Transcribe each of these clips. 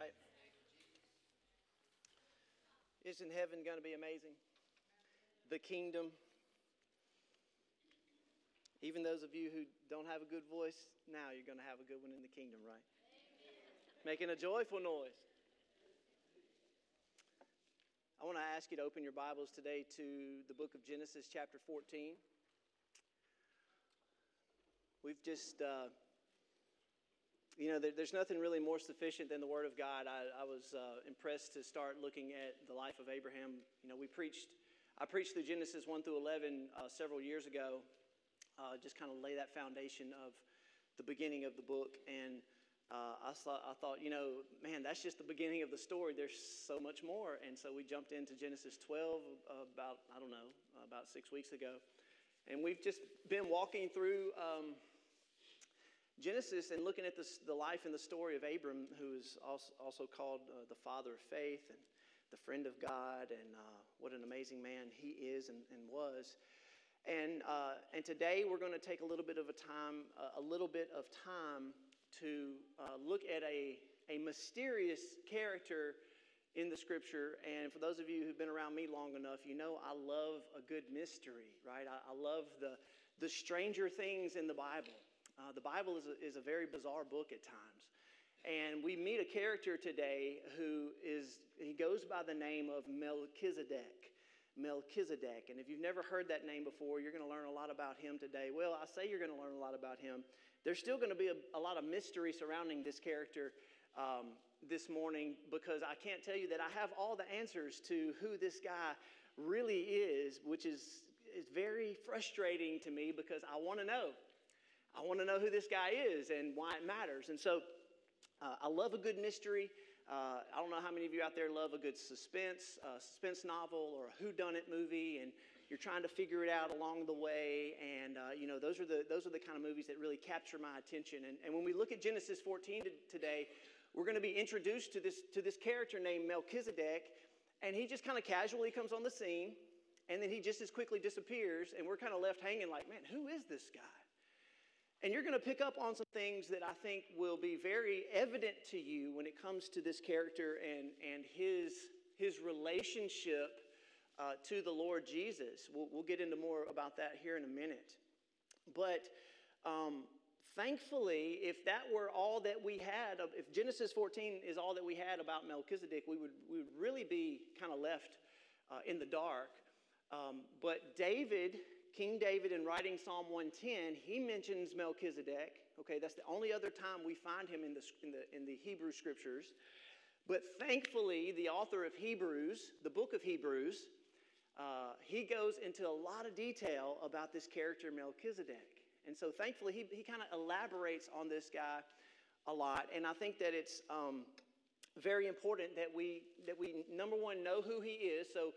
Right. Isn't heaven going to be amazing? The kingdom. Even those of you who don't have a good voice, now you're going to have a good one in the kingdom, right? Making a joyful noise. I want to ask you to open your Bibles today to the book of Genesis, chapter 14. We've just, uh, you know, there, there's nothing really more sufficient than the Word of God. I, I was uh, impressed to start looking at the life of Abraham. You know, we preached, I preached through Genesis 1 through 11 uh, several years ago, uh, just kind of lay that foundation of the beginning of the book. And uh, I, thought, I thought, you know, man, that's just the beginning of the story. There's so much more. And so we jumped into Genesis 12 uh, about, I don't know, about six weeks ago. And we've just been walking through um, Genesis and looking at this, the life and the story of Abram, who is also, called uh, the father of faith and the friend of God, and uh, what an amazing man he is and, and was. And, uh, and today we're going to take a little bit of a time, a little bit of time to uh, look at a, a mysterious character in the scripture. And for those of you who've been around me long enough, you know I love a good mystery, right? I, I love the, the stranger things in the Bible. Uh, the Bible is a, is a very bizarre book at times. And we meet a character today who is, he goes by the name of Melchizedek. Melchizedek. And if you've never heard that name before, you're going to learn a lot about him today. Well, I say you're going to learn a lot about him. There's still going to be a, a lot of mystery surrounding this character um, this morning because I can't tell you that I have all the answers to who this guy really is, which is, is very frustrating to me because I want to know. I want to know who this guy is and why it matters. And so uh, I love a good mystery. Uh, I don't know how many of you out there love a good suspense, uh, suspense novel or a whodunit movie, and you're trying to figure it out along the way. And uh, you know, those are the those are the kind of movies that really capture my attention. And, and when we look at Genesis 14 today, we're going to be introduced to this to this character named Melchizedek, and he just kind of casually comes on the scene, and then he just as quickly disappears, and we're kind of left hanging like, man, who is this guy? And you're going to pick up on some things that I think will be very evident to you when it comes to this character and, and his, his relationship uh, to the Lord Jesus. We'll, we'll, get into more about that here in a minute. But um, thankfully, if that were all that we had, if Genesis 14 is all that we had about Melchizedek, we would, we would really be kind of left uh, in the dark. Um, but David King David, in writing Psalm 110, he mentions Melchizedek. Okay, that's the only other time we find him in the, in the, in the Hebrew scriptures. But thankfully, the author of Hebrews, the book of Hebrews, uh, he goes into a lot of detail about this character, Melchizedek. And so thankfully, he, he kind of elaborates on this guy a lot. And I think that it's um, very important that we, that we, number one, know who he is. So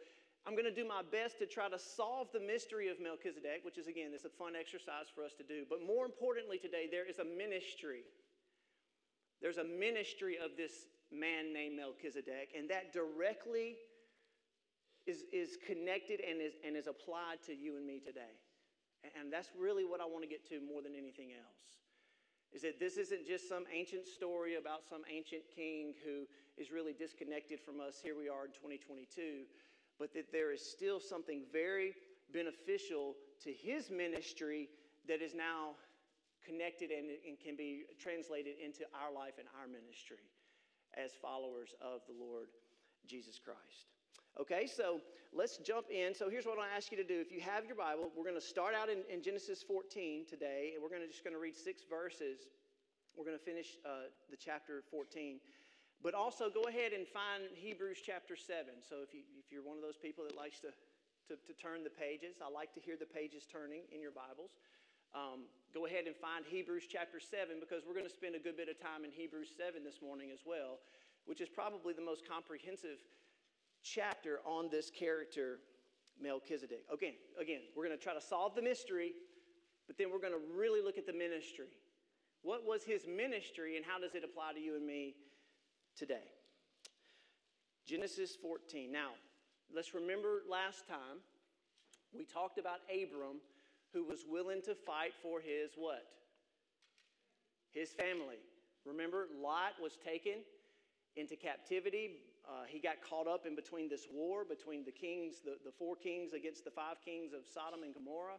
I'm going to do my best to try to solve the mystery of Melchizedek, which is, again, this is a fun exercise for us to do. But more importantly today, there is a ministry. There's a ministry of this man named Melchizedek, and that directly is, is connected and is, and is applied to you and me today. And that's really what I want to get to more than anything else. Is that this isn't just some ancient story about some ancient king who is really disconnected from us. Here we are in 2022 but that there is still something very beneficial to his ministry that is now connected and, and, can be translated into our life and our ministry as followers of the Lord Jesus Christ. Okay, so let's jump in. So here's what I ask you to do. If you have your Bible, we're going to start out in, in Genesis 14 today, and we're going to just going to read six verses. We're going to finish uh, the chapter 14. But also go ahead and find Hebrews chapter 7. So if, you, if you're one of those people that likes to, to, to turn the pages, I like to hear the pages turning in your Bibles. Um, go ahead and find Hebrews chapter 7 because we're going to spend a good bit of time in Hebrews 7 this morning as well, which is probably the most comprehensive chapter on this character, Melchizedek. Again, again, we're going to try to solve the mystery, but then we're going to really look at the ministry. What was his ministry and how does it apply to you and me today. Genesis 14. Now, let's remember last time we talked about Abram who was willing to fight for his what? His family. Remember, Lot was taken into captivity. Uh, he got caught up in between this war between the kings, the, the four kings against the five kings of Sodom and Gomorrah.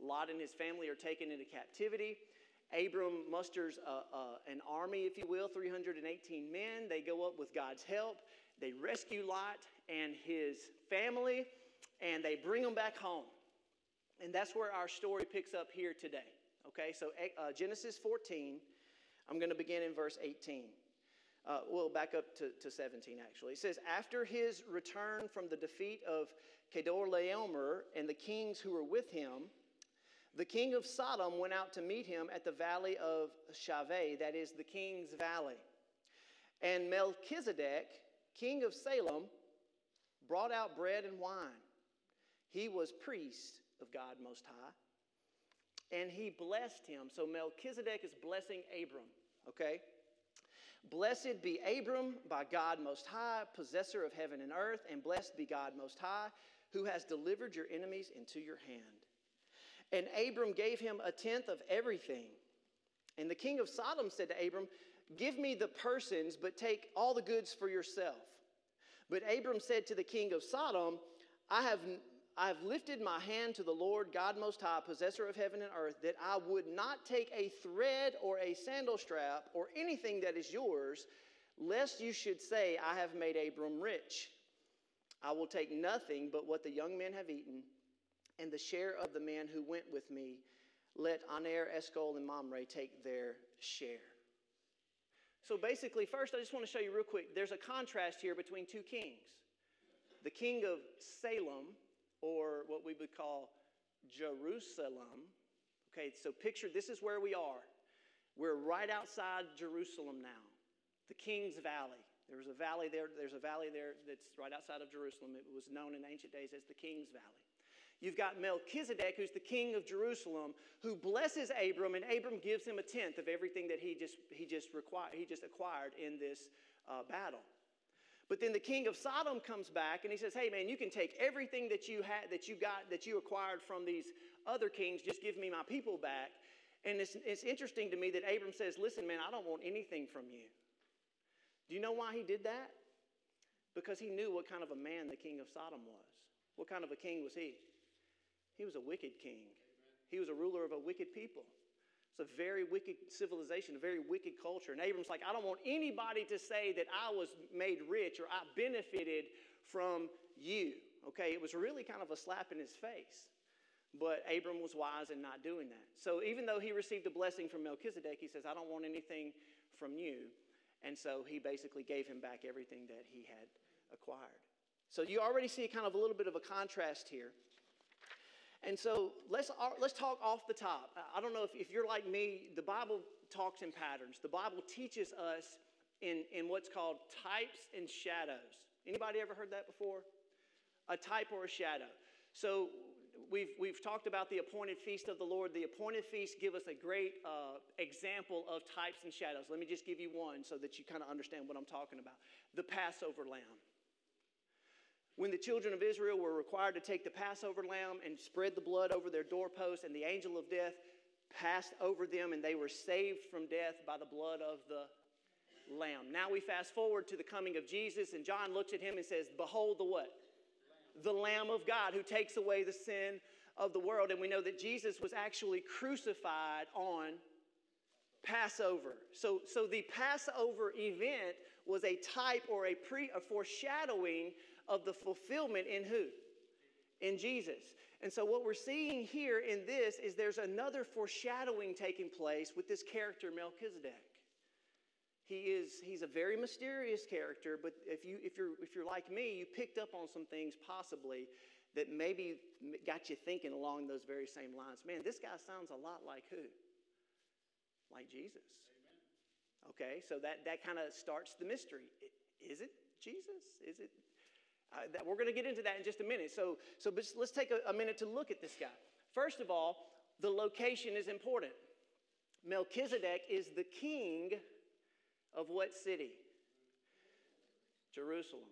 Lot and his family are taken into captivity. Abram musters an army, if you will, 318 men. They go up with God's help. They rescue Lot and his family, and they bring them back home. And that's where our story picks up here today. Okay, so uh, Genesis 14, I'm going to begin in verse 18. Uh, well, back up to, to 17, actually. It says, After his return from the defeat of Chedorlaomer and the kings who were with him, the king of Sodom went out to meet him at the valley of Shaveh, that is the king's valley. And Melchizedek, king of Salem, brought out bread and wine. He was priest of God Most High, and he blessed him. So Melchizedek is blessing Abram, okay? Blessed be Abram by God Most High, possessor of heaven and earth, and blessed be God Most High, who has delivered your enemies into your hand. And Abram gave him a tenth of everything. And the king of Sodom said to Abram, Give me the persons, but take all the goods for yourself. But Abram said to the king of Sodom, I have, I have lifted my hand to the Lord God Most High, possessor of heaven and earth, that I would not take a thread or a sandal strap or anything that is yours, lest you should say, I have made Abram rich. I will take nothing but what the young men have eaten and the share of the men who went with me. Let Aner, Eshcol, and Mamre take their share. So basically, first, I just want to show you real quick there's a contrast here between two kings the king of Salem, or what we would call Jerusalem. Okay, so picture this is where we are. We're right outside Jerusalem now, the King's Valley. There's a valley there, there's a valley there that's right outside of Jerusalem. It was known in ancient days as the King's Valley. You've got Melchizedek, who's the king of Jerusalem, who blesses Abram, and Abram gives him a tenth of everything that he just, he just, required, he just acquired in this uh, battle. But then the king of Sodom comes back and he says, Hey man, you can take everything that you had that you got that you acquired from these other kings, just give me my people back. And it's, it's interesting to me that Abram says, Listen, man, I don't want anything from you. Do you know why he did that? Because he knew what kind of a man the king of Sodom was. What kind of a king was he? He was a wicked king. He was a ruler of a wicked people. It's a very wicked civilization, a very wicked culture. And Abram's like, I don't want anybody to say that I was made rich or I benefited from you. Okay, it was really kind of a slap in his face. But Abram was wise in not doing that. So even though he received a blessing from Melchizedek, he says, I don't want anything from you. And so he basically gave him back everything that he had acquired. So you already see kind of a little bit of a contrast here. And so let's, uh, let's talk off the top. I don't know if, if you're like me, the Bible talks in patterns. The Bible teaches us in, in what's called types and shadows. Anybody ever heard that before? A type or a shadow. So we've, we've talked about the appointed feast of the Lord. The appointed feast give us a great uh, example of types and shadows. Let me just give you one so that you kind of understand what I'm talking about. The Passover lamb. When the children of Israel were required to take the Passover lamb and spread the blood over their doorposts, and the angel of death passed over them, and they were saved from death by the blood of the lamb. Now we fast forward to the coming of Jesus, and John looks at him and says, Behold the what? The Lamb of God who takes away the sin of the world. And we know that Jesus was actually crucified on Passover. So, so the Passover event was a type or a pre a foreshadowing of the fulfillment in who? In Jesus. And so, what we're seeing here in this is there's another foreshadowing taking place with this character, Melchizedek. He is, he's a very mysterious character, but if, you, if, you're, if you're like me, you picked up on some things possibly that maybe got you thinking along those very same lines. Man, this guy sounds a lot like who? Like Jesus. Amen. Okay, so that, that kind of starts the mystery. Is it Jesus? Is it uh, that, we're going to get into that in just a minute. So, so let's take a, a minute to look at this guy. First of all, the location is important. Melchizedek is the king of what city? Jerusalem.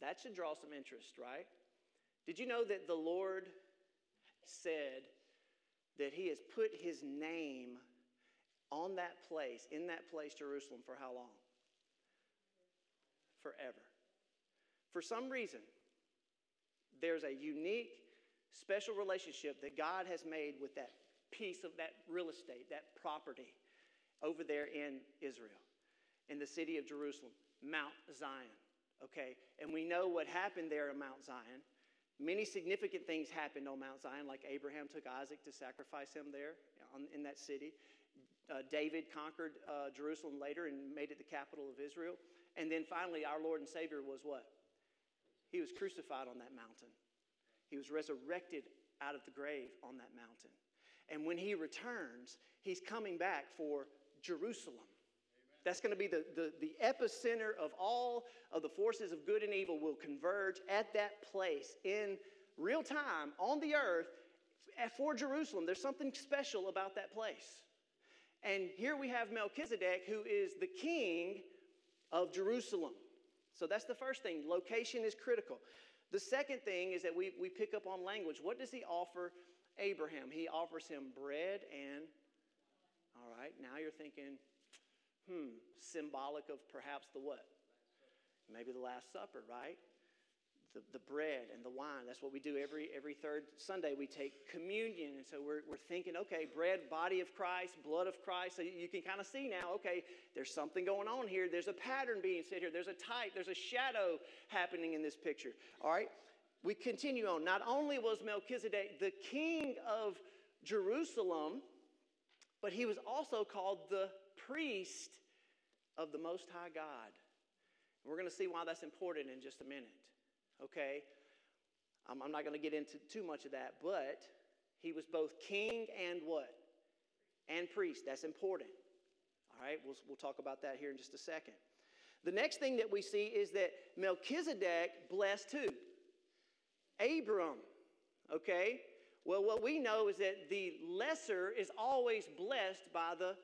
That should draw some interest, right? Did you know that the Lord said that he has put his name on that place, in that place, Jerusalem, for how long? forever. For some reason, there's a unique, special relationship that God has made with that piece of that real estate, that property over there in Israel, in the city of Jerusalem, Mount Zion. Okay? And we know what happened there at Mount Zion. Many significant things happened on Mount Zion, like Abraham took Isaac to sacrifice him there on, in that city. Uh, David conquered uh, Jerusalem later and made it the capital of Israel. And then finally, our Lord and Savior was what? He was crucified on that mountain. He was resurrected out of the grave on that mountain. And when he returns, he's coming back for Jerusalem. That's going to be the, the, the, epicenter of all of the forces of good and evil will converge at that place in real time on the earth for Jerusalem. There's something special about that place. And here we have Melchizedek, who is the king of Jerusalem. So that's the first thing. Location is critical. The second thing is that we, we pick up on language. What does he offer Abraham? He offers him bread and, all right, now you're thinking, hmm, symbolic of perhaps the what? Maybe the Last Supper, right? The, the bread and the wine. That's what we do every, every third Sunday. We take communion. And so we're, we're thinking, okay, bread, body of Christ, blood of Christ. So you can kind of see now, okay, there's something going on here. There's a pattern being set here. There's a type, there's a shadow happening in this picture. All right? We continue on. Not only was Melchizedek the king of Jerusalem, but he was also called the priest of the Most High God. We're going to see why that's important in just a minute. Okay? I'm, I'm not going to get into too much of that, but he was both king and what? And priest. That's important. All right? We'll, we'll talk about that here in just a second. The next thing that we see is that Melchizedek blessed who? Abram. Okay? Well, what we know is that the lesser is always blessed by the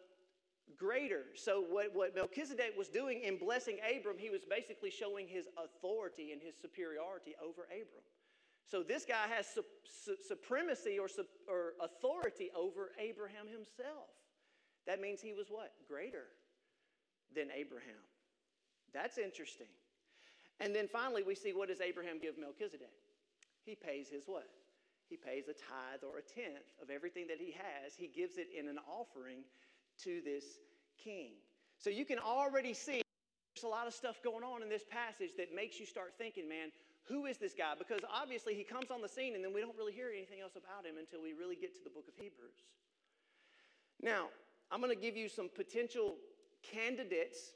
greater. So, what, what Melchizedek was doing in blessing Abram, he was basically showing his authority and his superiority over Abram. So, this guy has su- su- supremacy or, su- or authority over Abraham himself. That means he was what? Greater than Abraham. That's interesting. And then finally, we see what does Abraham give Melchizedek? He pays his what? He pays a tithe or a tenth of everything that he has. He gives it in an offering to this king. So you can already see there's a lot of stuff going on in this passage that makes you start thinking, man, who is this guy? Because obviously he comes on the scene and then we don't really hear anything else about him until we really get to the book of Hebrews. Now, I'm going to give you some potential candidates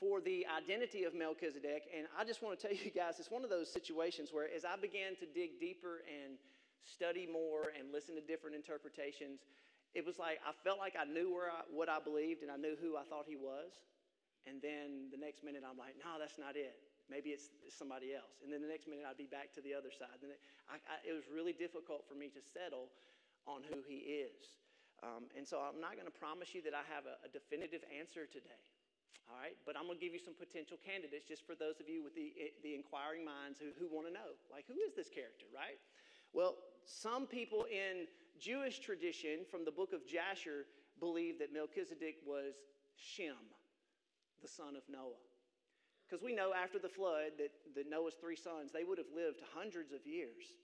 for the identity of Melchizedek. And I just want to tell you guys, it's one of those situations where as I began to dig deeper and study more and listen to different interpretations, it was like I felt like I knew where I, what I believed and I knew who I thought he was. And then the next minute I'm like, no, that's not it. Maybe it's somebody else. And then the next minute I'd be back to the other side. Then it, I, I, it was really difficult for me to settle on who he is. Um, and so I'm not going to promise you that I have a, a definitive answer today. All right, but I'm going to give you some potential candidates just for those of you with the, the inquiring minds who, who want to know, like, who is this character, right? Well, some people in Jewish tradition from the book of Jasher believed that Melchizedek was Shem, the son of Noah. Because we know after the flood that, that Noah's three sons, they would have lived hundreds of years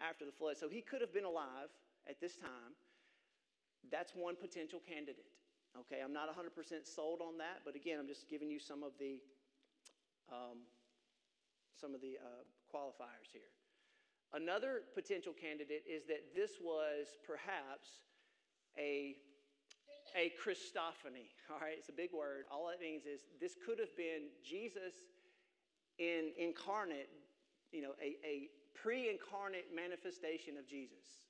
after the flood. So he could have been alive at this time. That's one potential candidate. Okay, I'm not 100% sold on that, but again, I'm just giving you some of the um, some of the uh, qualifiers here. Another potential candidate is that this was perhaps a, a Christophany. All right, it's a big word. All that means is this could have been Jesus in incarnate, you know, a, a pre incarnate manifestation of Jesus.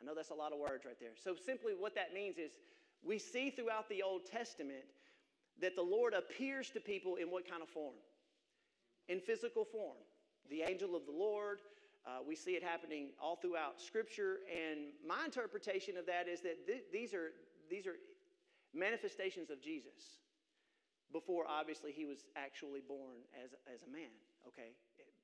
I know that's a lot of words right there. So, simply what that means is we see throughout the Old Testament that the Lord appears to people in what kind of form? In physical form. The angel of the Lord, uh, we see it happening all throughout Scripture, and my interpretation of that is that th- these, are, these are manifestations of Jesus before, obviously, he was actually born as, as a man, okay,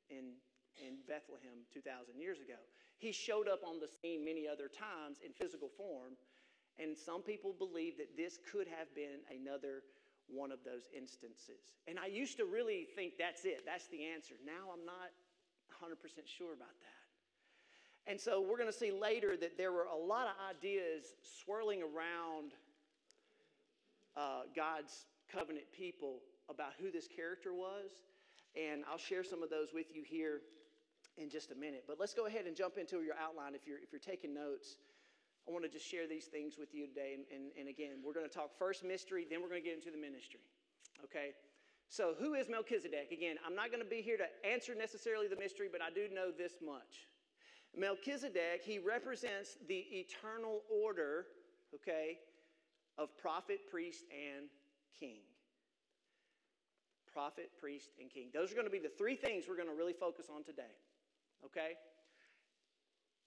in, in Bethlehem 2,000 years ago. He showed up on the scene many other times in physical form, and some people believe that this could have been another one of those instances. And I used to really think that's it, that's the answer. Now I'm not 100% sure about that. And so we're going to see later that there were a lot of ideas swirling around uh, God's covenant people about who this character was. And I'll share some of those with you here in just a minute. But let's go ahead and jump into your outline if you're, if you're taking notes. I want to just share these things with you today. And, and, and again, we're going to talk first mystery, then we're going to get into the ministry. Okay? So, who is Melchizedek? Again, I'm not going to be here to answer necessarily the mystery, but I do know this much. Melchizedek, he represents the eternal order, okay, of prophet, priest, and king. Prophet, priest, and king. Those are going to be the three things we're going to really focus on today, okay?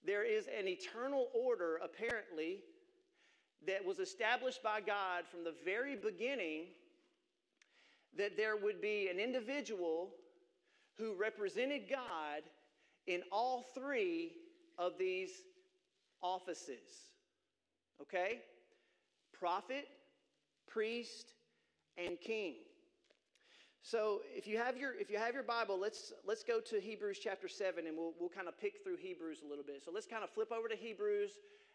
There is an eternal order, apparently, that was established by God from the very beginning that there would be an individual who represented God in all three of these offices. Okay? Prophet, priest, and king. So if you have your if you have your Bible, let's let's go to Hebrews chapter 7 and we'll we'll kind of pick through Hebrews a little bit. So let's kind of flip over to Hebrews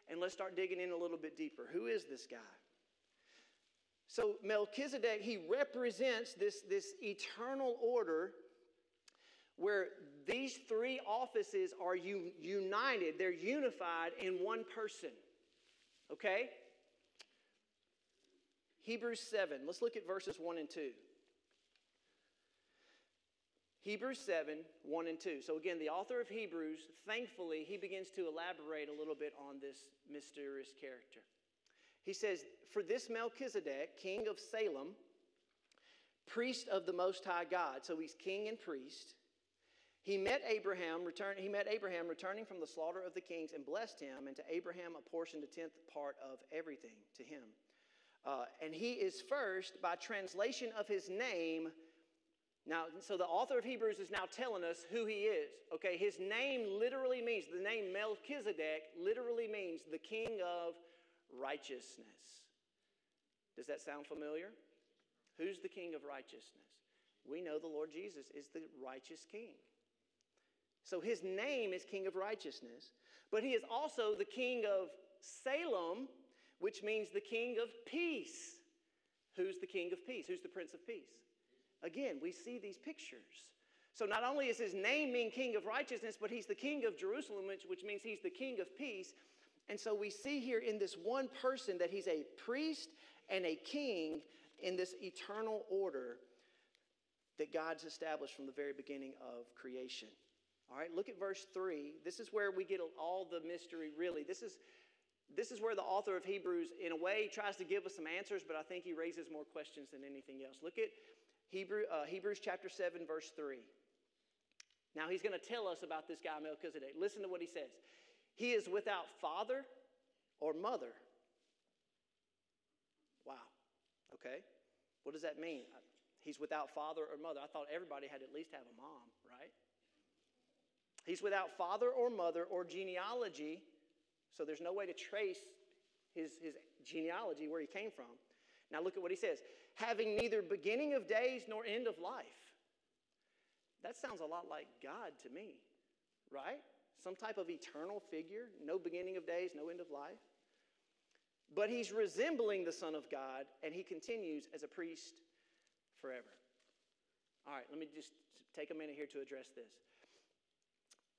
and let's start digging in a little bit deeper. Who is this guy? So Melchizedek, he represents this, this eternal order where these three offices are un- united, they're unified in one person. Okay? Hebrews 7, let's look at verses 1 and 2. Hebrews 7, 1 and 2. So, again, the author of Hebrews, thankfully, he begins to elaborate a little bit on this mysterious character. He says, For this Melchizedek, king of Salem, priest of the Most High God, so he's king and priest, he met Abraham, return, he met Abraham returning from the slaughter of the kings and blessed him, and to Abraham apportioned a tenth part of everything to him. Uh, and he is first, by translation of his name, now, so the author of Hebrews is now telling us who he is. Okay, his name literally means, the name Melchizedek literally means the king of righteousness. Does that sound familiar? Who's the king of righteousness? We know the Lord Jesus is the righteous king. So his name is King of Righteousness, but he is also the King of Salem, which means the King of Peace. Who's the King of Peace? Who's the Prince of Peace? Again, we see these pictures. So not only is his name mean King of Righteousness, but he's the King of Jerusalem, which, means he's the King of Peace. And so we see here in this one person that he's a priest and a king in this eternal order that God's established from the very beginning of creation. All right, look at verse 3. This is where we get all the mystery, really. This is, this is where the author of Hebrews, in a way, tries to give us some answers, but I think he raises more questions than anything else. Look at Hebrew, uh, Hebrews chapter 7, verse 3. Now he's going to tell us about this guy, Melchizedek. Listen to what he says. He is without father or mother. Wow. Okay. What does that mean? He's without father or mother. I thought everybody had at least have a mom, right? He's without father or mother or genealogy, so there's no way to trace his, his genealogy, where he came from. Now look at what he says having neither beginning of days nor end of life. That sounds a lot like God to me, right? Some type of eternal figure, no beginning of days, no end of life. But he's resembling the Son of God, and he continues as a priest forever. All right, let me just take a minute here to address this.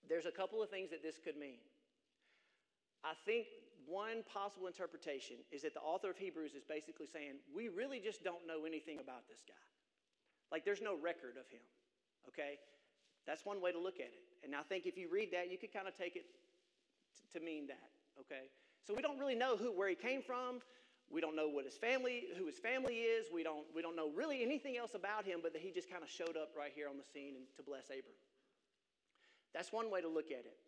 There's a couple of things that this could mean. I think one possible interpretation is that the author of Hebrews is basically saying, we really just don't know anything about this guy. Like, there's no record of him, okay? That's one way to look at it. And I think if you read that, you could kind of take it t- to mean that, okay? So we don't really know who, where he came from. We don't know what his family, who his family is. We don't, we don't know really anything else about him, but that he just kind of showed up right here on the scene and to bless Abram. That's one way to look at it.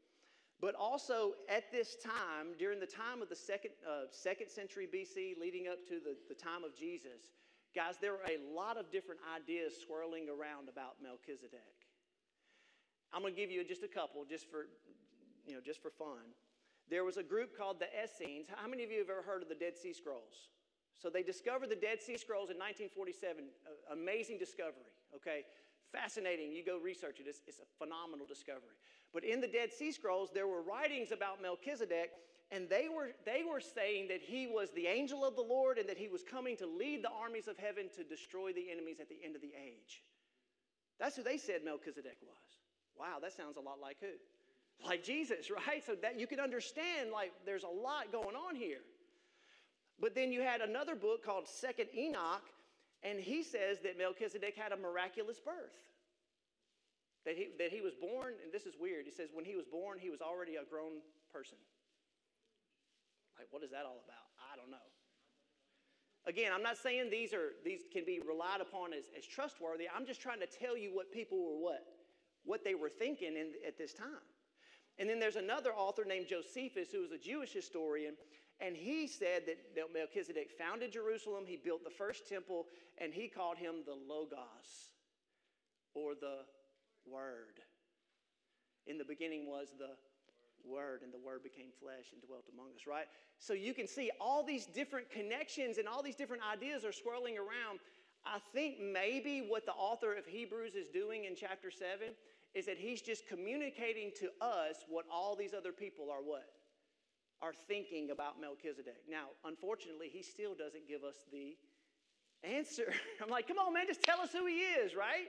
But also at this time, during the time of the second, uh, second century BC, leading up to the, the time of Jesus, guys, there were a lot of different ideas swirling around about Melchizedek. I'm going to give you just a couple, just for, you know, just for fun. There was a group called the Essenes. How many of you have ever heard of the Dead Sea Scrolls? So they discovered the Dead Sea Scrolls in 1947. Uh, amazing discovery, okay? Fascinating. You go research it, it's, it's a phenomenal discovery. But in the Dead Sea Scrolls, there were writings about Melchizedek, and they were, they were saying that he was the angel of the Lord and that he was coming to lead the armies of heaven to destroy the enemies at the end of the age. That's who they said Melchizedek was. Wow, that sounds a lot like who? Like Jesus, right? So that you can understand, like, there's a lot going on here. But then you had another book called Second Enoch, and he says that Melchizedek had a miraculous birth. That he, that he was born, and this is weird. He says when he was born, he was already a grown person. Like, what is that all about? I don't know. Again, I'm not saying these are these can be relied upon as, as trustworthy. I'm just trying to tell you what people were what? What they were thinking in, at this time. And then there's another author named Josephus, who was a Jewish historian, and he said that Melchizedek founded Jerusalem, he built the first temple, and he called him the Logos, or the Word. In the beginning was the Word, and the Word became flesh and dwelt among us, right? So you can see all these different connections and all these different ideas are swirling around. I think maybe what the author of Hebrews is doing in chapter 7 is that he's just communicating to us what all these other people are what? are thinking about Melchizedek. Now, unfortunately, he still doesn't give us the answer. I'm like, come on, man, just tell us who he is, right?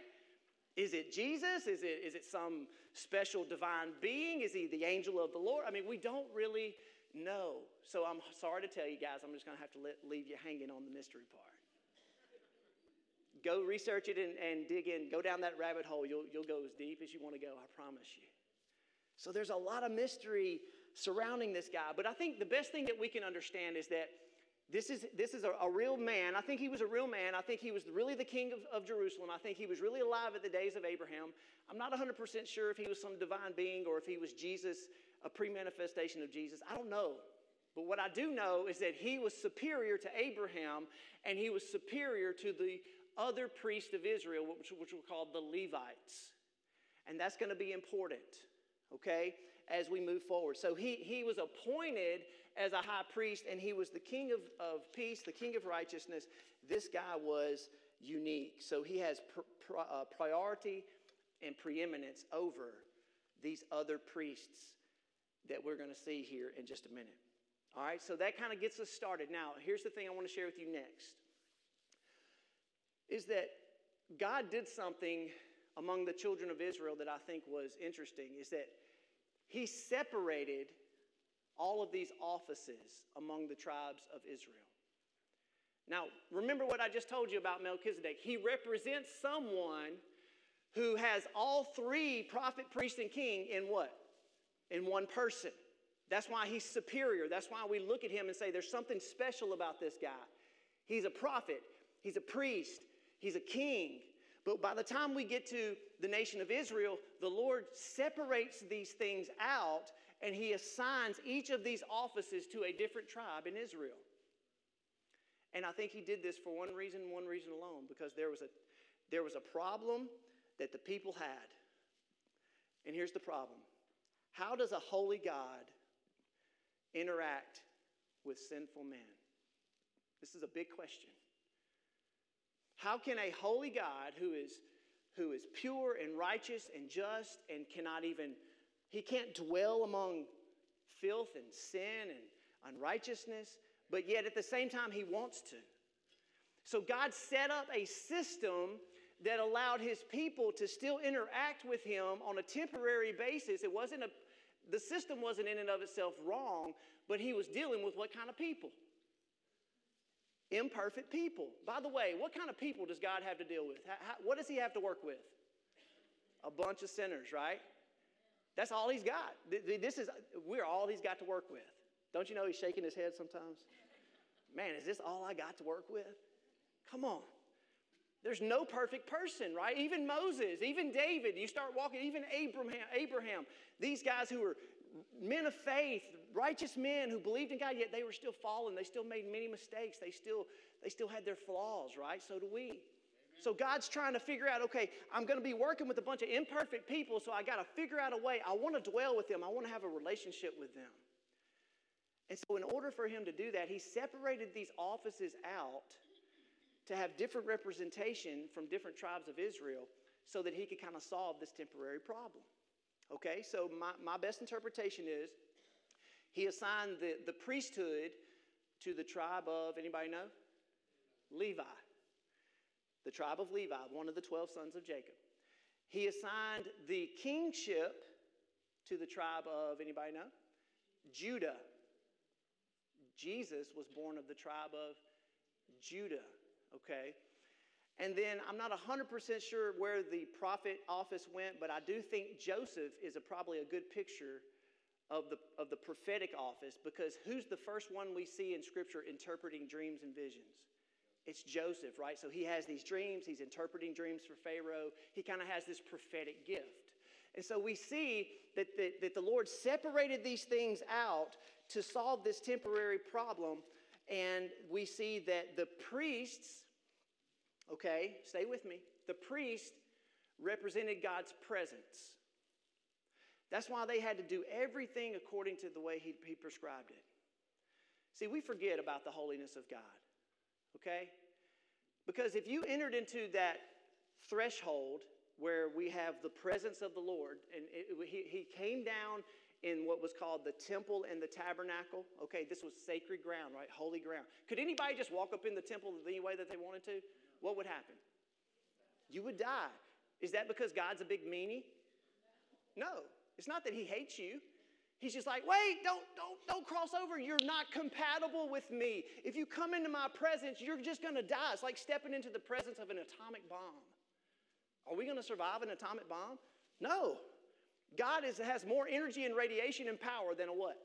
Is it Jesus? Is it, is it some special divine being? Is he the angel of the Lord? I mean, we don't really know. So I'm sorry to tell you guys, I'm just going to have to let, leave you hanging on the mystery part. Go research it and, and dig in. Go down that rabbit hole. You'll, you'll go as deep as you want to go, I promise you. So there's a lot of mystery surrounding this guy. But I think the best thing that we can understand is that this is, this is a, a, real man. I think he was a real man. I think he was really the king of, of Jerusalem. I think he was really alive at the days of Abraham. I'm not 100% sure if he was some divine being or if he was Jesus, a pre manifestation of Jesus. I don't know. But what I do know is that he was superior to Abraham and he was superior to the other priests of Israel, which, which were called the Levites. And that's going to be important, okay? as we move forward. So he, he was appointed as a high priest, and he was the king of, of peace, the king of righteousness. This guy was unique. So he has pr- pr- uh, priority and preeminence over these other priests that we're going to see here in just a minute. All right, so that kind of gets us started. Now, here's the thing I want to share with you next is that God did something among the children of Israel that I think was interesting is that he separated all of these offices among the tribes of Israel. Now, remember what I just told you about Melchizedek. He represents someone who has all three prophet, priest, and king in what? In one person. That's why he's superior. That's why we look at him and say there's something special about this guy. He's a prophet, he's a priest, he's a king, but by the time we get to the nation of Israel, the Lord separates these things out and he assigns each of these offices to a different tribe in Israel. And I think he did this for one reason, one reason alone, because there was a, there was a problem that the people had. And here's the problem How does a holy God interact with sinful men? This is a big question. How can a holy God who is, who is pure and righteous and just and cannot even, he can't dwell among filth and sin and unrighteousness, but yet at the same time he wants to. So God set up a system that allowed his people to still interact with him on a temporary basis. It wasn't a, the system wasn't in and of itself wrong, but he was dealing with what kind of people? Imperfect people. By the way, what kind of people does God have to deal with? How, what does He have to work with? A bunch of sinners, right? That's all He's got. This is we're all He's got to work with. Don't you know He's shaking His head sometimes? Man, is this all I got to work with? Come on. There's no perfect person, right? Even Moses, even David, you start walking, even Abraham, Abraham, these guys who were men of faith, righteous men who believed in God, yet they were still fallen. They still made many mistakes. They still, they still had their flaws, right? So do we. So God's trying to figure out, okay, I'm going to be working with a bunch of imperfect people, so I got to figure out a way. I want to dwell with them. I want to have a relationship with them. And so, in order for him to do that, he separated these offices out to have different representation from different tribes of Israel so that he could kind of solve this temporary problem. Okay, so my, my best interpretation is he assigned the, the priesthood to the tribe of, anybody know? Levi. The tribe of Levi, one of the 12 sons of Jacob. He assigned the kingship to the tribe of, anybody know? Judah. Jesus was born of the tribe of Judah, okay? And then I'm not 100% sure where the prophet office went, but I do think Joseph is a, probably a good picture of the, of the prophetic office because who's the first one we see in Scripture interpreting dreams and visions? It's Joseph, right? So he has these dreams, he's interpreting dreams for Pharaoh. He kind of has this prophetic gift. And so we see that the, that the Lord separated these things out to solve this temporary problem. And we see that the priests, okay, stay with me, the priest represented God's presence. That's why they had to do everything according to the way he, he prescribed it. See, we forget about the holiness of God, okay? Because if you entered into that threshold where we have the presence of the Lord, and it, he, he came down in what was called the temple and the tabernacle. Okay, this was sacred ground, right? Holy ground. Could anybody just walk up in the temple any way that they wanted to? What would happen? You would die. Is that because God's a big meanie? No. It's not that he hates you. He's just like, wait, don't, don't, don't cross over. You're not compatible with me. If you come into my presence, you're just going to die. It's like stepping into the presence of an atomic bomb. Are we going to survive an atomic bomb? No. God is, has more energy and radiation and power than a what?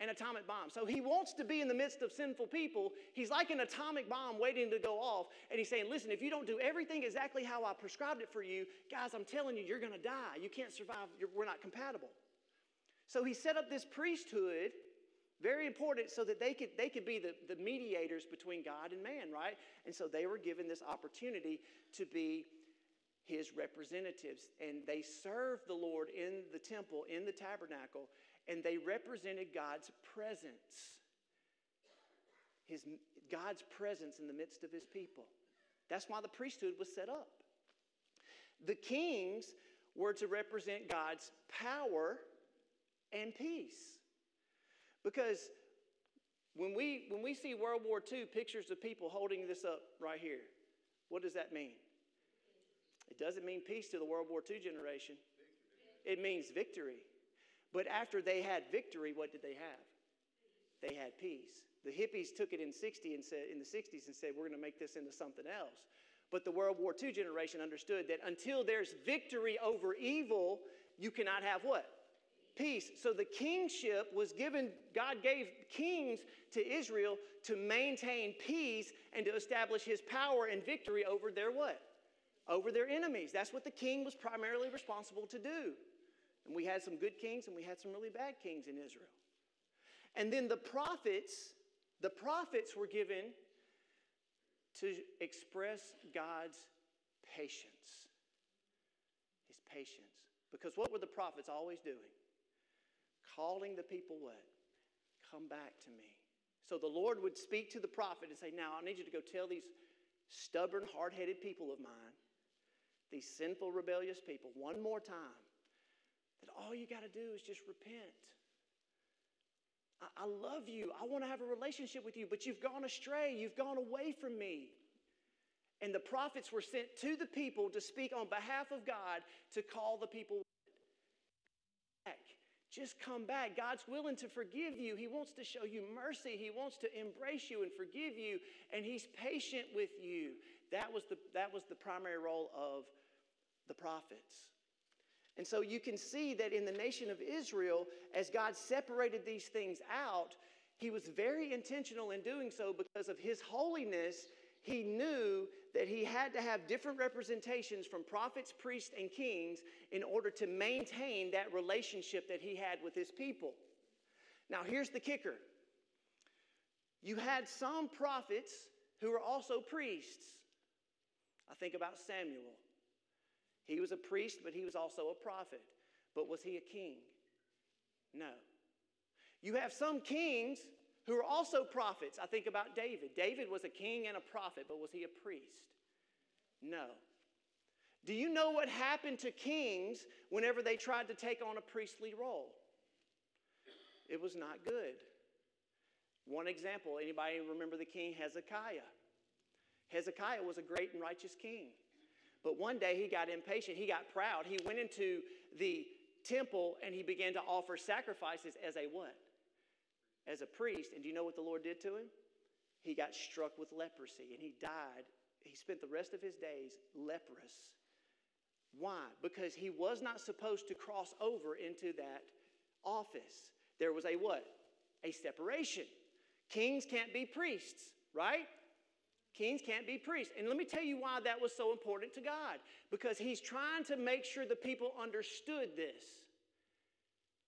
An atomic bomb. So he wants to be in the midst of sinful people. He's like an atomic bomb waiting to go off. And he's saying, listen, if you don't do everything exactly how I prescribed it for you, guys, I'm telling you, you're going to die. You can't survive. You're, we're not compatible. So he set up this priesthood, very important, so that they could, they could be the, the mediators between God and man, right? And so they were given this opportunity to be his representatives. And they served the Lord in the temple, in the tabernacle, and they represented God's presence. His, God's presence in the midst of his people. That's why the priesthood was set up. The kings were to represent God's power and peace. Because when we, when we see World War II pictures of people holding this up right here, what does that mean? It doesn't mean peace to the World War II generation, it means victory. But after they had victory, what did they have? They had peace. The hippies took it in 60 and said in the 60s and said, we're going to make this into something else. But the World War II generation understood that until there's victory over evil, you cannot have what? Peace. So the kingship was given, God gave kings to Israel to maintain peace and to establish his power and victory over their what? over their enemies. That's what the king was primarily responsible to do. And we had some good kings and we had some really bad kings in Israel. And then the prophets, the prophets were given to express God's patience. His patience. Because what were the prophets always doing? Calling the people what? Come back to me. So the Lord would speak to the prophet and say, Now I need you to go tell these stubborn, hard headed people of mine these sinful, rebellious people one more time that all you got to do is just repent. I, I love you. I want to have a relationship with you, but you've gone astray. You've gone away from me. And the prophets were sent to the people to speak on behalf of God to call the people back. Just come back. God's willing to forgive you. He wants to show you mercy. He wants to embrace you and forgive you, and He's patient with you. That was the, that was the primary role of the prophets. And so you can see that in the nation of Israel, as God separated these things out, he was very intentional in doing so because of his holiness. He knew that he had to have different representations from prophets, priests, and kings in order to maintain that relationship that he had with his people. Now, here's the kicker you had some prophets who were also priests. I think about Samuel. He was a priest, but he was also a prophet. But was he a king? No. You have some kings who are also prophets. I think about David. David was a king and a prophet, but was he a priest? No. Do you know what happened to kings whenever they tried to take on a priestly role? It was not good. One example, anybody remember the king Hezekiah? Hezekiah was a great and righteous king. But one day he got impatient, he got proud. He went into the temple and he began to offer sacrifices as a what? As a priest. And do you know what the Lord did to him? He got struck with leprosy and he died. He spent the rest of his days leprous. Why? Because he was not supposed to cross over into that office. There was a what? A separation. Kings can't be priests, right? Kings can't be priests. And let me tell you why that was so important to God. Because He's trying to make sure the people understood this.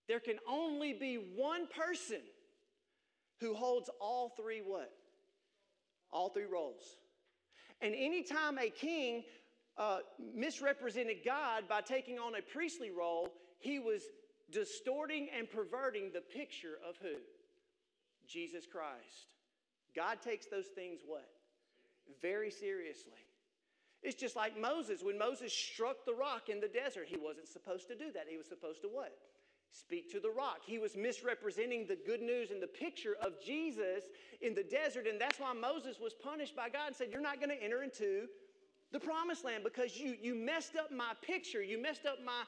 There can only be one person who holds all three what? All three roles. And anytime a king uh, misrepresented God by taking on a priestly role, he was distorting and perverting the picture of who? Jesus Christ. God takes those things what? Very seriously. It's just like Moses. When Moses struck the rock in the desert, he wasn't supposed to do that. He was supposed to what? Speak to the rock. He was misrepresenting the good news and the picture of Jesus in the desert, and that's why Moses was punished by God and said, You're not going to enter into the promised land because you, you messed up my picture. You messed up my,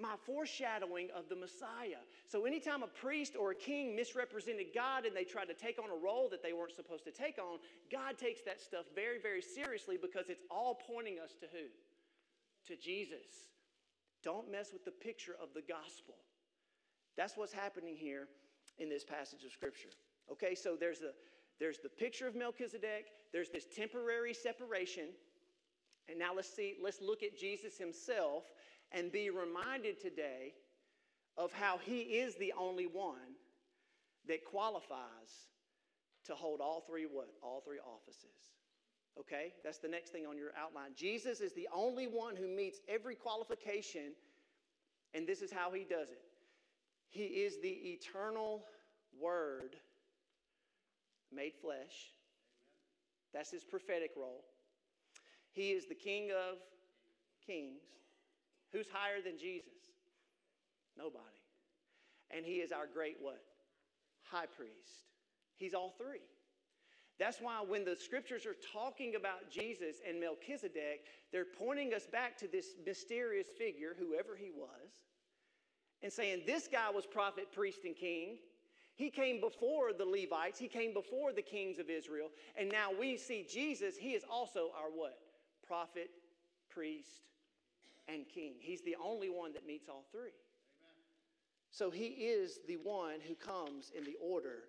my foreshadowing of the Messiah. So, anytime a priest or a king misrepresented God and they tried to take on a role that they weren't supposed to take on, God takes that stuff very, very seriously because it's all pointing us to who? To Jesus. Don't mess with the picture of the gospel. That's what's happening here in this passage of Scripture. Okay, so there's the, there's the picture of Melchizedek, there's this temporary separation. And now let's see, let's look at Jesus himself and be reminded today of how he is the only one that qualifies to hold all three what? All three offices. Okay? That's the next thing on your outline. Jesus is the only one who meets every qualification, and this is how he does it. He is the eternal word made flesh. That's his prophetic role. He is the King of kings. Who's higher than Jesus? Nobody. And he is our great what? High priest. He's all three. That's why when the scriptures are talking about Jesus and Melchizedek, they're pointing us back to this mysterious figure, whoever he was, and saying, This guy was prophet, priest, and king. He came before the Levites, he came before the kings of Israel, and now we see Jesus, he is also our what? Prophet, priest, and king. He's the only one that meets all three. Amen. So he is the one who comes in the order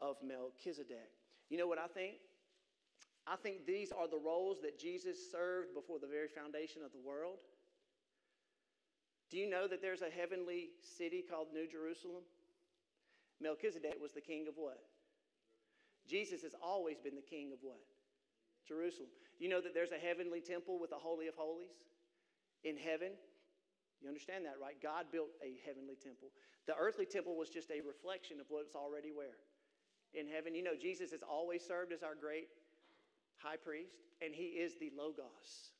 of Melchizedek. You know what I think? I think these are the roles that Jesus served before the very foundation of the world. Do you know that there's a heavenly city called New Jerusalem? Melchizedek was the king of what? Jesus has always been the king of what? Jerusalem. Do you know that there's a heavenly temple with a Holy of Holies in heaven? You understand that, right? God built a heavenly temple. The earthly temple was just a reflection of what's already where? In heaven. You know, Jesus has always served as our great high priest, and he is the Logos.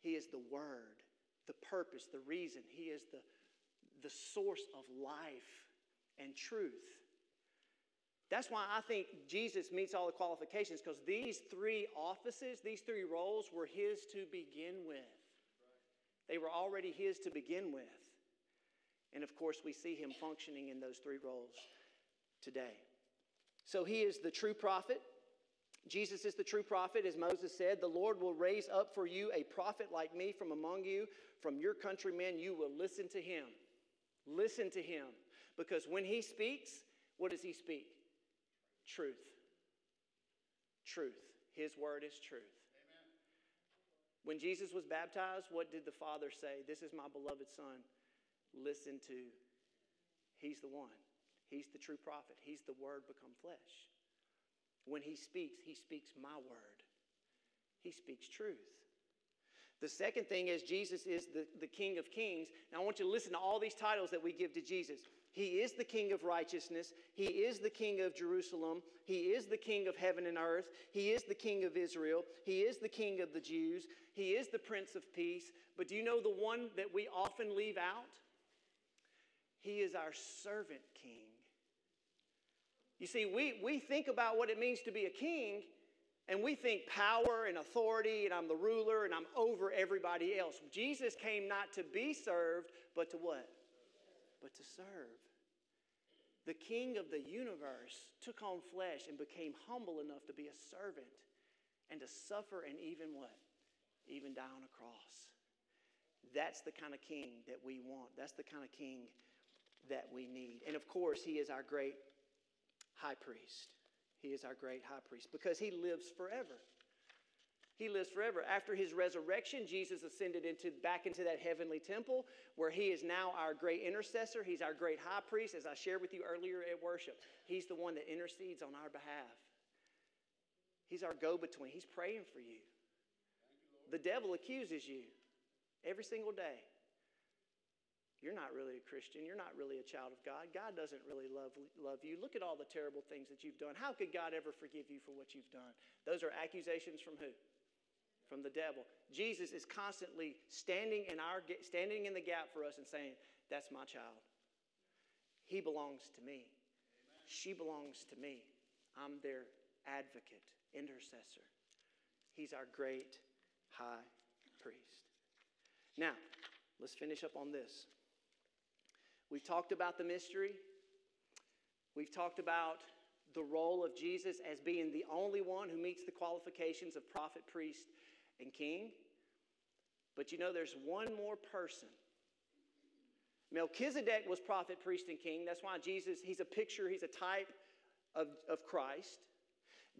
He is the Word, the purpose, the reason. He is the, the source of life and truth. That's why I think Jesus meets all the qualifications because these three offices, these three roles were his to begin with. They were already his to begin with. And of course, we see him functioning in those three roles today. So he is the true prophet. Jesus is the true prophet. As Moses said, the Lord will raise up for you a prophet like me from among you, from your countrymen. You will listen to him. Listen to him. Because when he speaks, what does he speak? Truth. Truth. His word is truth. When Jesus was baptized, what did the Father say? This is my beloved Son. Listen to. He's the one. He's the true prophet. He's the word become flesh. When he speaks, he speaks my word. He speaks truth. The second thing is Jesus is the, the King of Kings. Now I want you to listen to all these titles that we give to Jesus. He is the King of righteousness. He is the King of Jerusalem. He is the King of heaven and earth. He is the King of Israel. He is the King of the Jews. He is the Prince of Peace. But do you know the one that we often leave out? He is our servant king. You see, we, we think about what it means to be a king, and we think power and authority, and I'm the ruler, and I'm over everybody else. Jesus came not to be served, but to what? But to serve. The king of the universe took on flesh and became humble enough to be a servant and to suffer and even what? Even die on a cross. That's the kind of king that we want. That's the kind of king that we need. And of course, he is our great high priest. He is our great high priest because he lives forever. He lives forever. After his resurrection, Jesus ascended into, back into that heavenly temple where he is now our great intercessor. He's our great high priest, as I shared with you earlier at worship. He's the one that intercedes on our behalf. He's our go between. He's praying for you. The devil accuses you every single day. You're not really a Christian. You're not really a child of God. God doesn't really love, love you. Look at all the terrible things that you've done. How could God ever forgive you for what you've done? Those are accusations from who? From the devil. Jesus is constantly standing in, our, standing in the gap for us and saying, That's my child. He belongs to me. She belongs to me. I'm their advocate, intercessor. He's our great high priest. Now, let's finish up on this. We've talked about the mystery. We've talked about the role of Jesus as being the only one who meets the qualifications of prophet, priest, and king. But you know, there's one more person. Melchizedek was prophet, priest, and king. That's why Jesus, he's a picture, he's a type of, of Christ.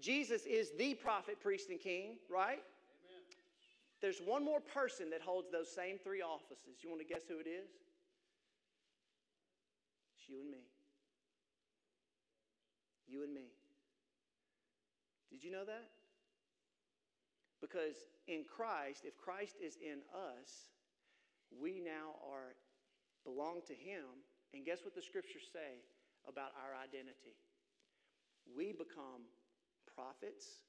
Jesus is the prophet, priest, and king, right? Amen. There's one more person that holds those same three offices. You want to guess who it is? It's you and me. You and me. Did you know that? Because in Christ, if Christ is in us, we now are belong to him. And guess what the scriptures say about our identity? We become prophets.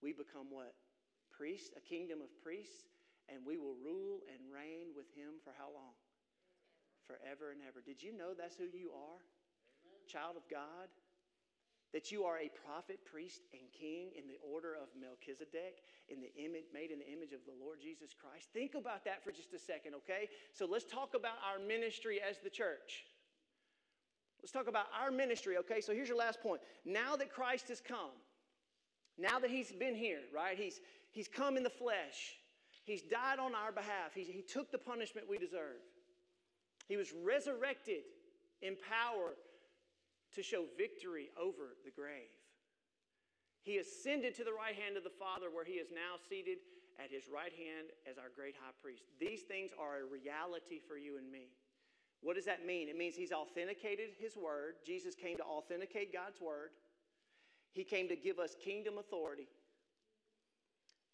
We become what? Priests, a kingdom of priests, and we will rule and reign with him for how long? forever and ever. Did you know that's who you are? Amen. Child of God? That you are a prophet, priest, and king in the order of Melchizedek, in the image, made in the image of the Lord Jesus Christ. Think about that for just a second, okay? So let's talk about our ministry as the church. Let's talk about our ministry, okay? So here's your last point. Now that Christ has come, now that he's been here, right? He's, he's come in the flesh. He's died on our behalf. He, he took the punishment we deserve. He was resurrected in power to show victory over the grave. He ascended to the right hand of the Father, where he is now seated at his right hand as our great high priest. These things are a reality for you and me. What does that mean? It means he's authenticated his word. Jesus came to authenticate God's word. He came to give us kingdom authority.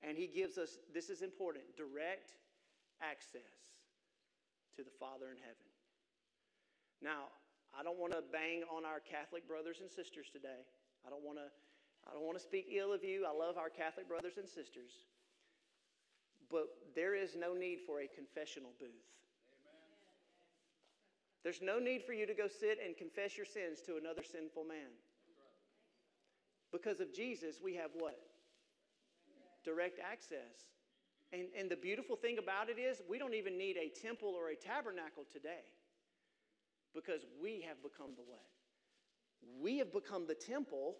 And he gives us, this is important, direct access to the Father in heaven. Now, I don't want to bang on our Catholic brothers and sisters today. I don't want to I don't want to speak ill of you. I love our Catholic brothers and sisters. But there is no need for a confessional booth. Amen. There's no need for you to go sit and confess your sins to another sinful man. Because of Jesus, we have what? Direct access. And, and the beautiful thing about it is, we don't even need a temple or a tabernacle today because we have become the what? We have become the temple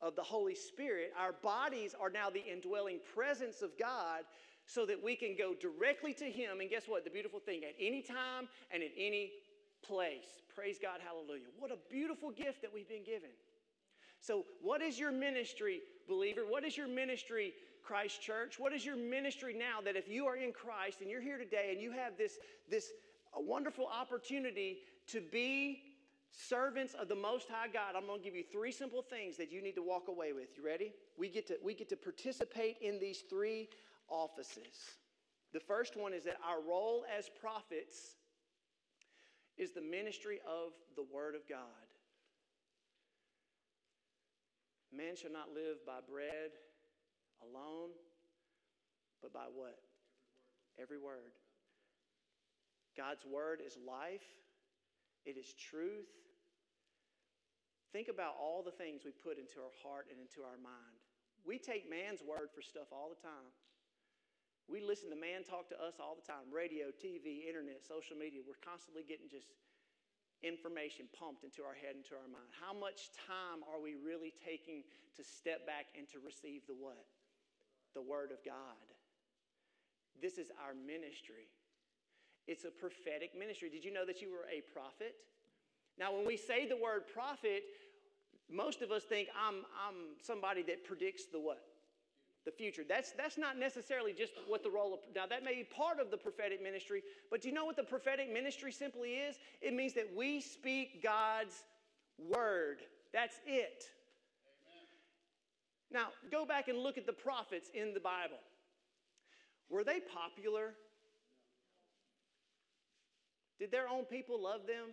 of the Holy Spirit. Our bodies are now the indwelling presence of God so that we can go directly to Him. And guess what? The beautiful thing at any time and in any place. Praise God, hallelujah. What a beautiful gift that we've been given. So, what is your ministry, believer? What is your ministry, Christ Church? What is your ministry now that if you are in Christ and you're here today and you have this, this wonderful opportunity to be servants of the Most High God, I'm going to give you three simple things that you need to walk away with. You ready? We get to, we get to participate in these three offices. The first one is that our role as prophets is the ministry of the Word of God. Man shall not live by bread alone, but by what? Every word. God's Word is life, it is truth. Think about all the things we put into our heart and into our mind. We take man's word for stuff all the time. We listen to man talk to us all the time radio, TV, internet, social media. We're constantly getting just information pumped into our head, into our mind. How much time are we really taking to step back and to receive the what? The Word of God. This is our ministry. It's a prophetic ministry. Did you know that you were a prophet? Now, when we say the word prophet, most of us think I'm, I'm somebody that predicts the what? the future. That's, that's not necessarily just what the role of, now that may be part of the prophetic ministry, but do you know what the prophetic ministry simply is? It means that we speak God's word. That's it. Amen. Now, go back and look at the prophets in the Bible. Were they popular? Did their own people love them?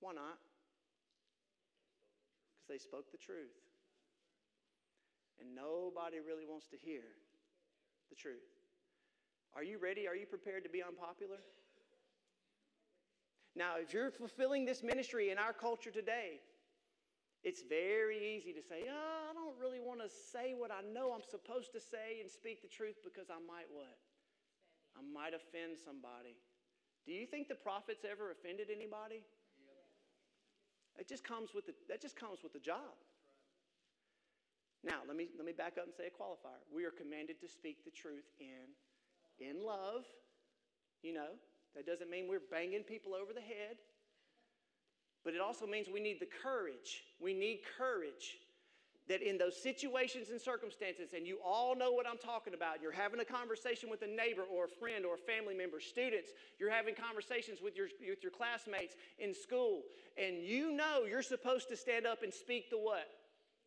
Why not? Because they spoke the truth. And nobody really wants to hear the truth. Are you ready? Are you prepared to be unpopular? Now, if you're fulfilling this ministry in our culture today, it's very easy to say, oh, I don't really want to say what I know I'm supposed to say and speak the truth because I might what? I might offend somebody. Do you think the prophets ever offended anybody? It just comes with the, that just comes with the job. Now, let me, let me back up and say a qualifier. We are commanded to speak the truth in, in love. You know, that doesn't mean we're banging people over the head, but it also means we need the courage. We need courage that in those situations and circumstances, and you all know what I'm talking about, you're having a conversation with a neighbor or a friend or a family member, students, you're having conversations with your, with your classmates in school, and you know you're supposed to stand up and speak the what?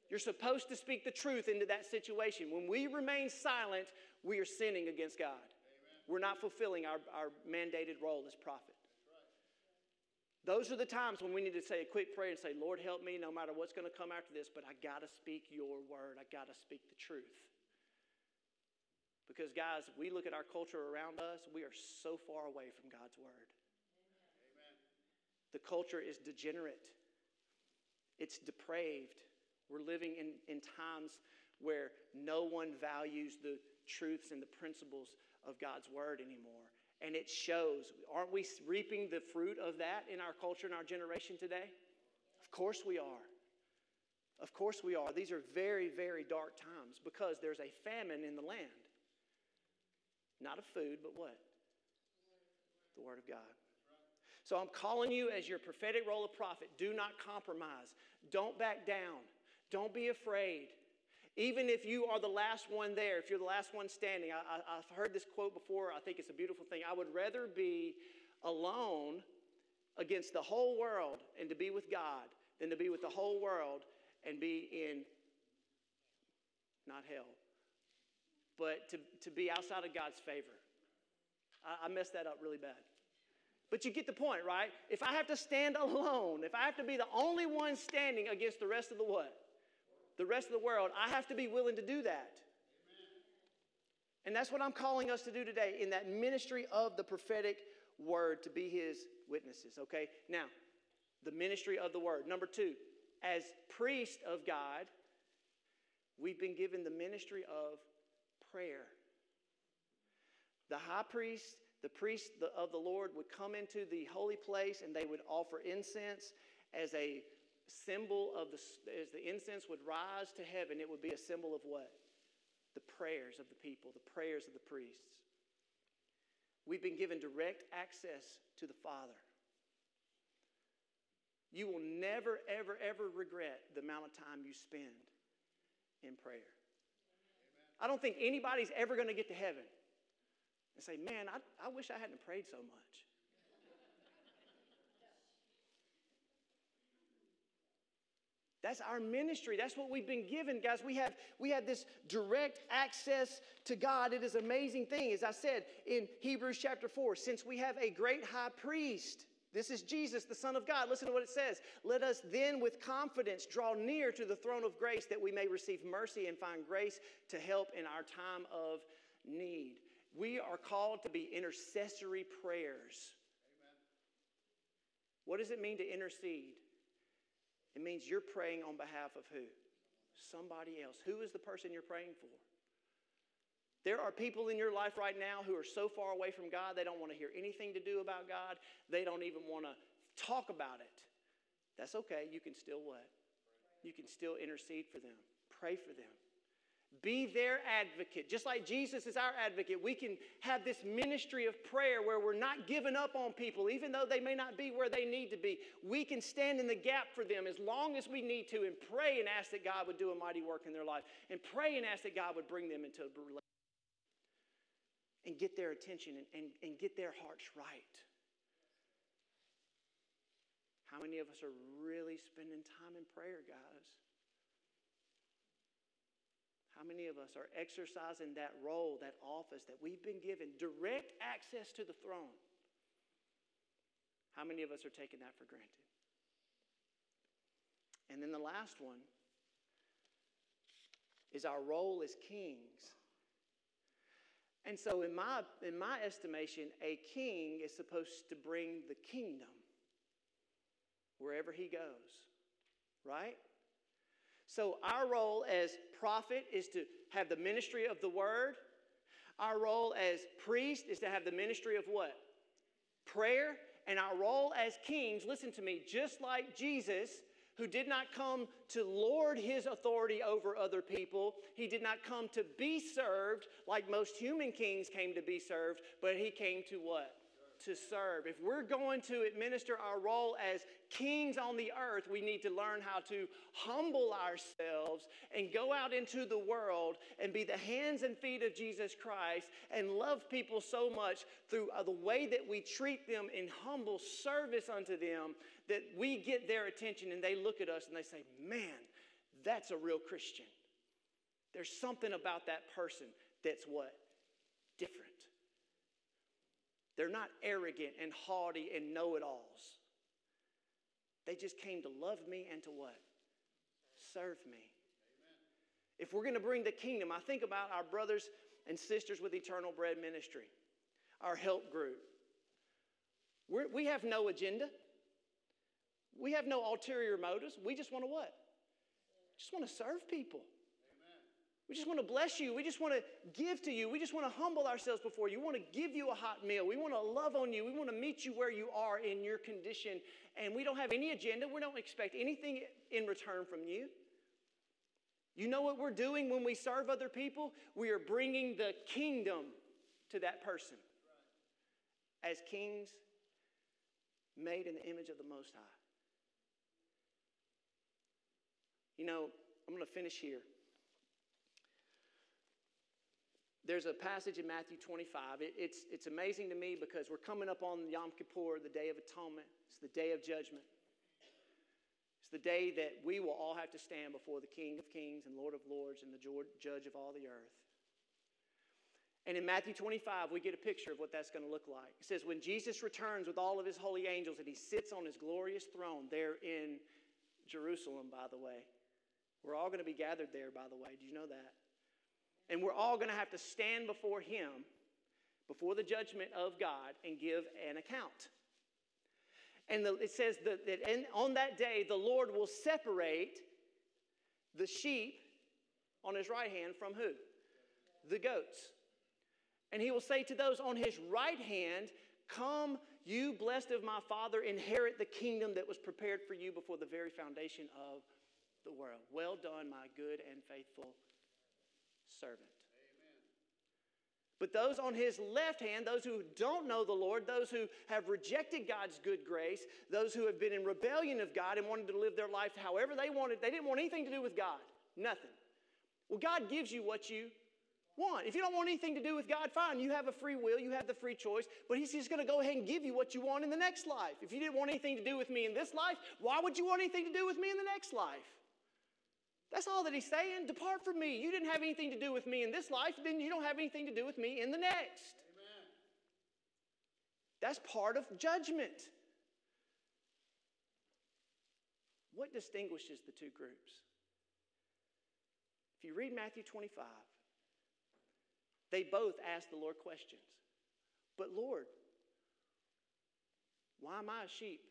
You're supposed to speak the truth into that situation. When we remain silent, we are sinning against God. Amen. We're not fulfilling our, our mandated role as prophet. Those are the times when we need to say a quick prayer and say, Lord, help me no matter what's going to come after this, but I got to speak your word. I got to speak the truth. Because, guys, we look at our culture around us, we are so far away from God's word. Amen. The culture is degenerate, it's depraved. We're living in, in times where no one values the truths and the principles of God's word anymore. And it shows. Aren't we reaping the fruit of that in our culture and our generation today? Of course we are. Of course we are. These are very, very dark times because there's a famine in the land. Not of food, but what? The Word of God. So I'm calling you as your prophetic role of prophet. Do not compromise. Don't back down. Don't be afraid. Even if you are the last one there, if you're the last one standing, I, have heard this quote before. I think it's a beautiful thing. I would rather be alone against the whole world and to be with God than to be with the whole world and be in not hell, but to, to be outside of God's favor. I, I messed that up really bad. But you get the point, right? If I have to stand alone, if I have to be the only one standing against the rest of the what? The rest of the world, I have to be willing to do that. And that's what I'm calling us to do today in that ministry of the prophetic word to be his witnesses, okay? Now, the ministry of the word. Number two, as priest of God, we've been given the ministry of prayer. The high priest, the priest of the Lord would come into the holy place and they would offer incense as a symbol of the, as the incense would rise to heaven, it would be a symbol of what? The prayers of the people, the prayers of the priests. We've been given direct access to the Father. You will never, ever, ever regret the amount of time you spend in prayer. Amen. I don't think anybody's ever going to get to heaven and say, Man, I, I wish I hadn't prayed so much. That's our ministry. That's what we've been given, guys. We have, we have this direct access to God. It is an amazing thing. As I said in Hebrews chapter 4, since we have a great high priest, this is Jesus, the Son of God. Listen to what it says. Let us then with confidence draw near to the throne of grace that we may receive mercy and find grace to help in our time of need. We are called to be intercessory prayers. Amen. What does it mean to intercede? It means you're praying on behalf of who? Somebody else. Who is the person you're praying for? There are people in your life right now who are so far away from God, they don't want to hear anything to do about God. They don't even want to talk about it. That's okay. You can still what? You can still intercede for them, pray for them. Be their advocate. Just like Jesus is our advocate, we can have this ministry of prayer where we're not giving up on people, even though they may not be where they need to be. We can stand in the gap for them as long as we need to and pray and ask that God would do a mighty work in their life and pray and ask that God would bring them into a relationship and get their attention and, and, and get their hearts right. How many of us are really spending time in prayer, guys? How many of us are exercising that role, that office that we've been given, direct access to the throne? How many of us are taking that for granted? And then the last one is our role as kings. And so, in my, in my estimation, a king is supposed to bring the kingdom wherever he goes, right? So, our role as prophet is to have the ministry of the word. Our role as priest is to have the ministry of what? Prayer. And our role as kings, listen to me, just like Jesus, who did not come to lord his authority over other people, he did not come to be served like most human kings came to be served, but he came to what? to serve. If we're going to administer our role as kings on the earth, we need to learn how to humble ourselves and go out into the world and be the hands and feet of Jesus Christ and love people so much through uh, the way that we treat them in humble service unto them that we get their attention and they look at us and they say, Man, that's a real Christian. There's something about that person that's what? Different. They're not arrogant and haughty and know it alls. They just came to love me and to what? Serve me. Amen. If we're going to bring the kingdom, I think about our brothers and sisters with Eternal Bread Ministry, our help group. We're, we have no agenda. We have no ulterior motives. We just want to what? Just want to serve people. We just want to bless you. We just want to give to you. We just want to humble ourselves before you. We want to give you a hot meal. We want to love on you. We want to meet you where you are in your condition. And we don't have any agenda. We don't expect anything in return from you. You know what we're doing when we serve other people? We are bringing the kingdom to that person as kings made in the image of the Most High. You know, I'm going to finish here. There's a passage in Matthew 25. It, it's, it's amazing to me because we're coming up on Yom Kippur, the Day of Atonement. It's the day of judgment. It's the day that we will all have to stand before the King of Kings and Lord of Lords and the Judge of all the earth. And in Matthew 25, we get a picture of what that's going to look like. It says, When Jesus returns with all of his holy angels and he sits on his glorious throne there in Jerusalem, by the way. We're all going to be gathered there, by the way. Do you know that? And we're all going to have to stand before Him, before the judgment of God, and give an account. And the, it says that, that on that day, the Lord will separate the sheep on his right hand from who? The goats. And he will say to those on his right hand, Come, you blessed of my Father, inherit the kingdom that was prepared for you before the very foundation of the world. Well done, my good and faithful servant. Amen. But those on his left hand, those who don't know the Lord, those who have rejected God's good grace, those who have been in rebellion of God and wanted to live their life however they wanted, they didn't want anything to do with God. Nothing. Well, God gives you what you want. If you don't want anything to do with God, fine. You have a free will, you have the free choice, but He's just going to go ahead and give you what you want in the next life. If you didn't want anything to do with me in this life, why would you want anything to do with me in the next life? That's all that he's saying. Depart from me. You didn't have anything to do with me in this life, then you don't have anything to do with me in the next. Amen. That's part of judgment. What distinguishes the two groups? If you read Matthew 25, they both ask the Lord questions. But Lord, why am I a sheep?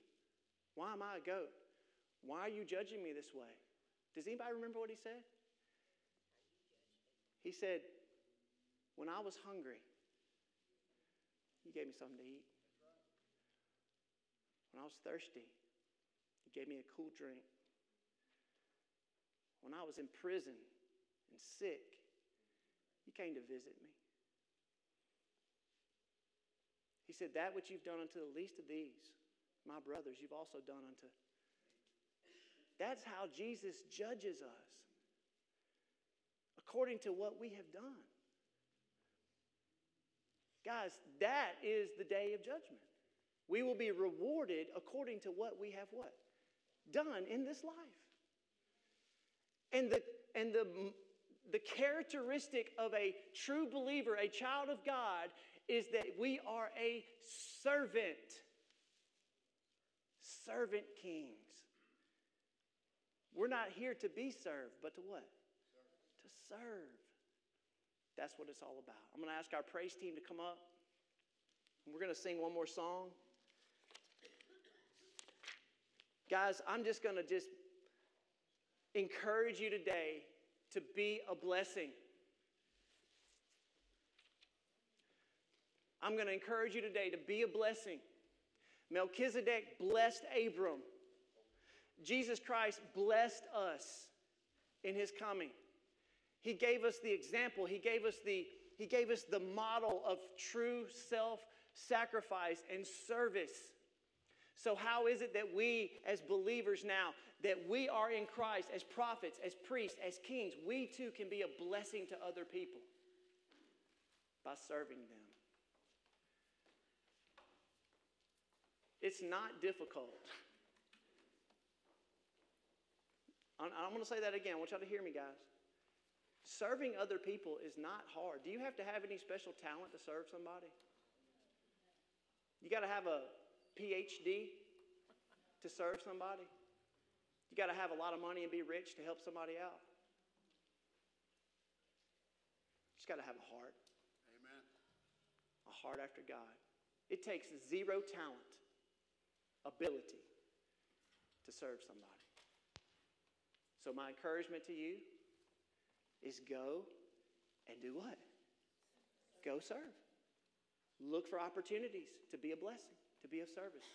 Why am I a goat? Why are you judging me this way? Does anybody remember what he said? He said, When I was hungry, you gave me something to eat. When I was thirsty, you gave me a cool drink. When I was in prison and sick, you came to visit me. He said, That which you've done unto the least of these, my brothers, you've also done unto that's how Jesus judges us, according to what we have done. Guys, that is the day of judgment. We will be rewarded according to what we have what? Done in this life. And the and the the characteristic of a true believer, a child of God, is that we are a servant. Servant king. We're not here to be served, but to what? Serve. To serve. That's what it's all about. I'm going to ask our praise team to come up. We're going to sing one more song. Guys, I'm just going to just encourage you today to be a blessing. I'm going to encourage you today to be a blessing. Melchizedek blessed Abram. Jesus Christ blessed us in his coming. He gave us the example, he gave us the he gave us the model of true self-sacrifice and service. So how is it that we as believers now that we are in Christ as prophets, as priests, as kings, we too can be a blessing to other people by serving them. It's not difficult. I'm going to say that again. I want y'all to hear me, guys. Serving other people is not hard. Do you have to have any special talent to serve somebody? You got to have a PhD to serve somebody. You got to have a lot of money and be rich to help somebody out. You just got to have a heart. Amen. A heart after God. It takes zero talent, ability to serve somebody. So, my encouragement to you is go and do what? Go serve. Look for opportunities to be a blessing, to be of service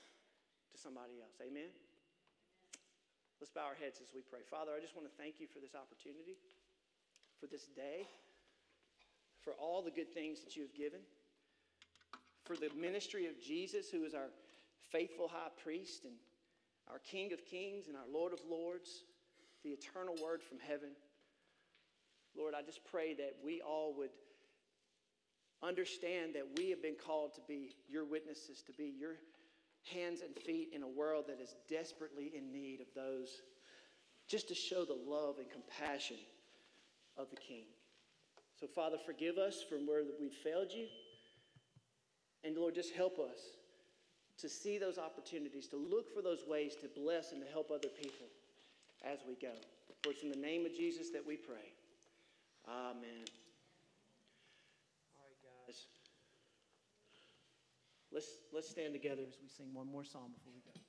to somebody else. Amen? Let's bow our heads as we pray. Father, I just want to thank you for this opportunity, for this day, for all the good things that you have given, for the ministry of Jesus, who is our faithful high priest and our King of kings and our Lord of lords the eternal word from heaven. Lord, I just pray that we all would understand that we have been called to be your witnesses, to be your hands and feet in a world that is desperately in need of those, just to show the love and compassion of the King. So, Father, forgive us from where we've failed you. And Lord, just help us to see those opportunities, to look for those ways to bless and to help other people as we go. For it's in the name of Jesus that we pray. Amen. All right, guys. Let's, let's stand together as we sing one more song before we go.